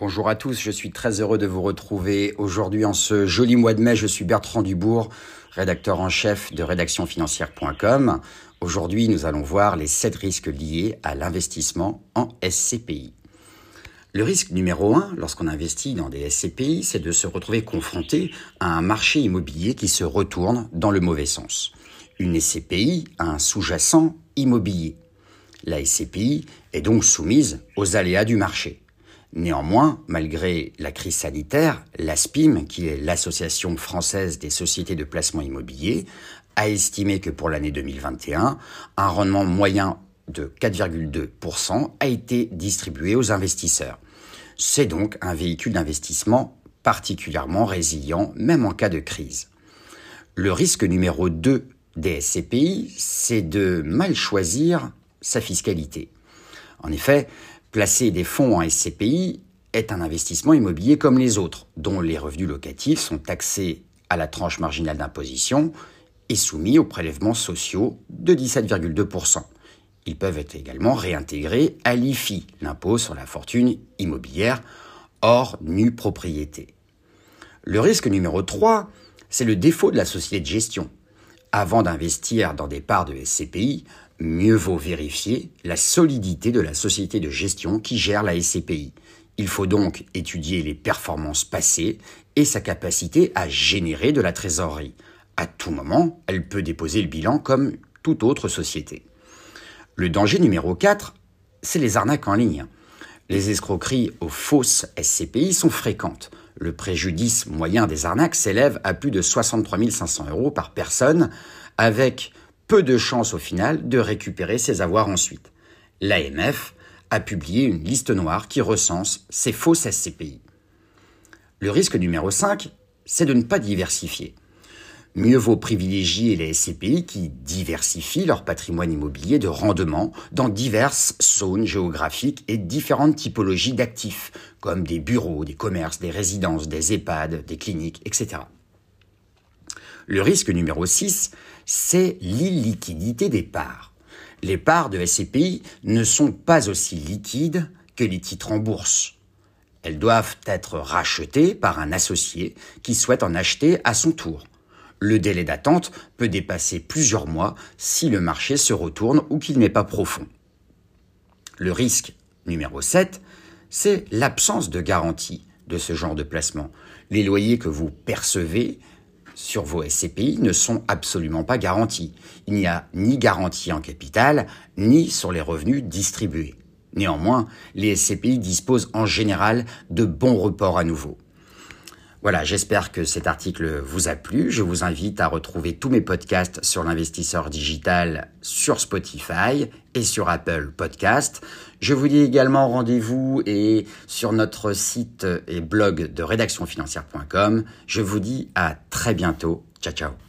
Bonjour à tous, je suis très heureux de vous retrouver aujourd'hui en ce joli mois de mai. Je suis Bertrand Dubourg, rédacteur en chef de rédactionfinancière.com. Aujourd'hui, nous allons voir les 7 risques liés à l'investissement en SCPI. Le risque numéro 1 lorsqu'on investit dans des SCPI, c'est de se retrouver confronté à un marché immobilier qui se retourne dans le mauvais sens. Une SCPI a un sous-jacent immobilier. La SCPI est donc soumise aux aléas du marché. Néanmoins, malgré la crise sanitaire, l'ASPIM, qui est l'Association française des sociétés de placement immobilier, a estimé que pour l'année 2021, un rendement moyen de 4,2% a été distribué aux investisseurs. C'est donc un véhicule d'investissement particulièrement résilient, même en cas de crise. Le risque numéro 2 des SCPI, c'est de mal choisir sa fiscalité. En effet, Placer des fonds en SCPI est un investissement immobilier comme les autres, dont les revenus locatifs sont taxés à la tranche marginale d'imposition et soumis aux prélèvements sociaux de 17,2%. Ils peuvent être également réintégrés à l'IFI, l'impôt sur la fortune immobilière, hors nue propriété. Le risque numéro 3, c'est le défaut de la société de gestion. Avant d'investir dans des parts de SCPI, mieux vaut vérifier la solidité de la société de gestion qui gère la SCPI. Il faut donc étudier les performances passées et sa capacité à générer de la trésorerie. À tout moment, elle peut déposer le bilan comme toute autre société. Le danger numéro 4, c'est les arnaques en ligne. Les escroqueries aux fausses SCPI sont fréquentes. Le préjudice moyen des arnaques s'élève à plus de 63 500 euros par personne, avec peu de chances au final de récupérer ses avoirs ensuite. L'AMF a publié une liste noire qui recense ces fausses SCPI. Le risque numéro 5, c'est de ne pas diversifier. Mieux vaut privilégier les SCPI qui diversifient leur patrimoine immobilier de rendement dans diverses zones géographiques et différentes typologies d'actifs, comme des bureaux, des commerces, des résidences, des EHPAD, des cliniques, etc. Le risque numéro 6, c'est l'illiquidité des parts. Les parts de SCPI ne sont pas aussi liquides que les titres en bourse. Elles doivent être rachetées par un associé qui souhaite en acheter à son tour. Le délai d'attente peut dépasser plusieurs mois si le marché se retourne ou qu'il n'est pas profond. Le risque numéro 7, c'est l'absence de garantie de ce genre de placement. Les loyers que vous percevez sur vos SCPI ne sont absolument pas garantis. Il n'y a ni garantie en capital, ni sur les revenus distribués. Néanmoins, les SCPI disposent en général de bons reports à nouveau. Voilà, j'espère que cet article vous a plu. Je vous invite à retrouver tous mes podcasts sur l'investisseur digital sur Spotify et sur Apple Podcast. Je vous dis également rendez-vous et sur notre site et blog de rédactionfinancière.com. Je vous dis à très bientôt. Ciao ciao.